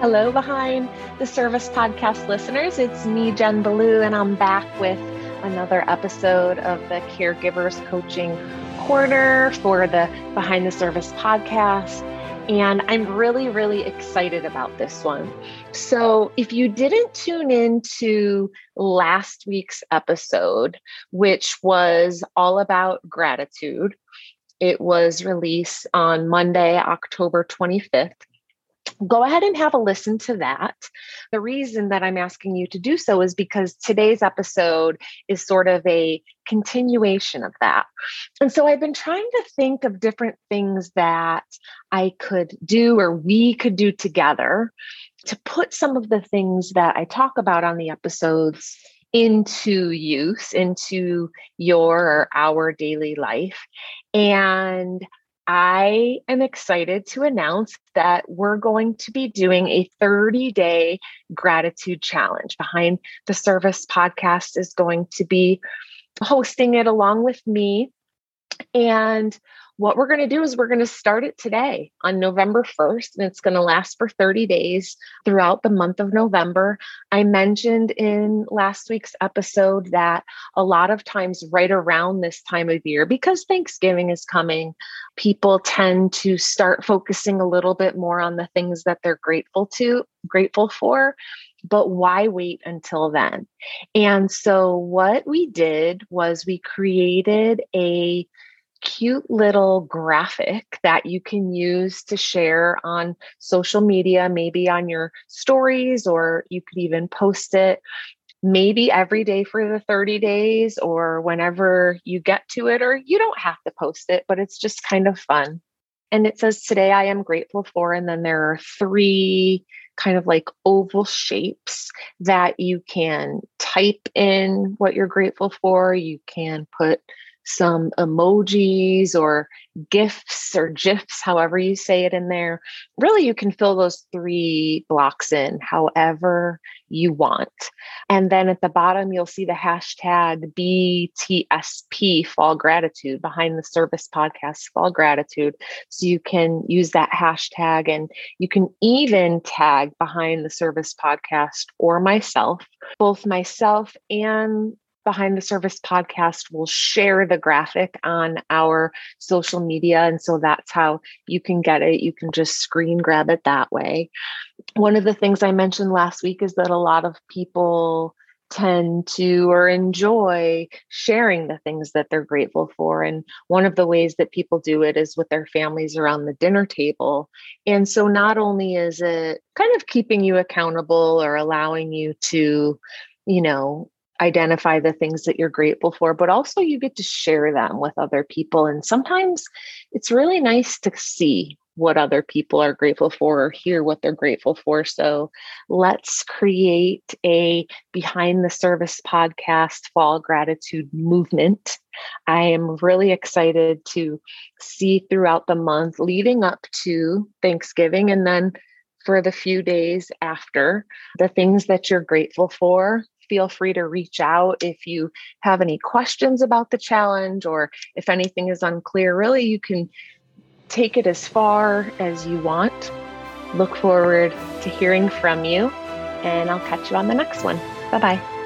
Hello, behind the service podcast listeners. It's me, Jen Ballou, and I'm back with another episode of the Caregivers Coaching Corner for the Behind the Service podcast. And I'm really, really excited about this one. So, if you didn't tune in to last week's episode, which was all about gratitude, it was released on Monday, October 25th go ahead and have a listen to that. The reason that I'm asking you to do so is because today's episode is sort of a continuation of that. And so I've been trying to think of different things that I could do or we could do together to put some of the things that I talk about on the episodes into use into your or our daily life and I am excited to announce that we're going to be doing a 30 day gratitude challenge. Behind the Service podcast is going to be hosting it along with me. And what we're going to do is we're going to start it today on November 1st, and it's going to last for 30 days throughout the month of November. I mentioned in last week's episode that a lot of times, right around this time of year, because Thanksgiving is coming, people tend to start focusing a little bit more on the things that they're grateful to, grateful for but why wait until then? And so, what we did was we created a cute little graphic that you can use to share on social media, maybe on your stories, or you could even post it maybe every day for the 30 days or whenever you get to it, or you don't have to post it, but it's just kind of fun. And it says, Today I am grateful for. And then there are three kind of like oval shapes that you can type in what you're grateful for. You can put some emojis or gifs or gifs, however you say it in there. Really, you can fill those three blocks in however you want. And then at the bottom, you'll see the hashtag BTSP Fall Gratitude behind the service podcast Fall Gratitude. So you can use that hashtag and you can even tag behind the service podcast or myself, both myself and Behind the Service podcast will share the graphic on our social media. And so that's how you can get it. You can just screen grab it that way. One of the things I mentioned last week is that a lot of people tend to or enjoy sharing the things that they're grateful for. And one of the ways that people do it is with their families around the dinner table. And so not only is it kind of keeping you accountable or allowing you to, you know, identify the things that you're grateful for, but also you get to share them with other people. And sometimes it's really nice to see what other people are grateful for or hear what they're grateful for. So let's create a behind the service podcast fall gratitude movement. I am really excited to see throughout the month leading up to Thanksgiving and then for the few days after the things that you're grateful for feel free to reach out if you have any questions about the challenge or if anything is unclear. Really, you can take it as far as you want. Look forward to hearing from you, and I'll catch you on the next one. Bye bye.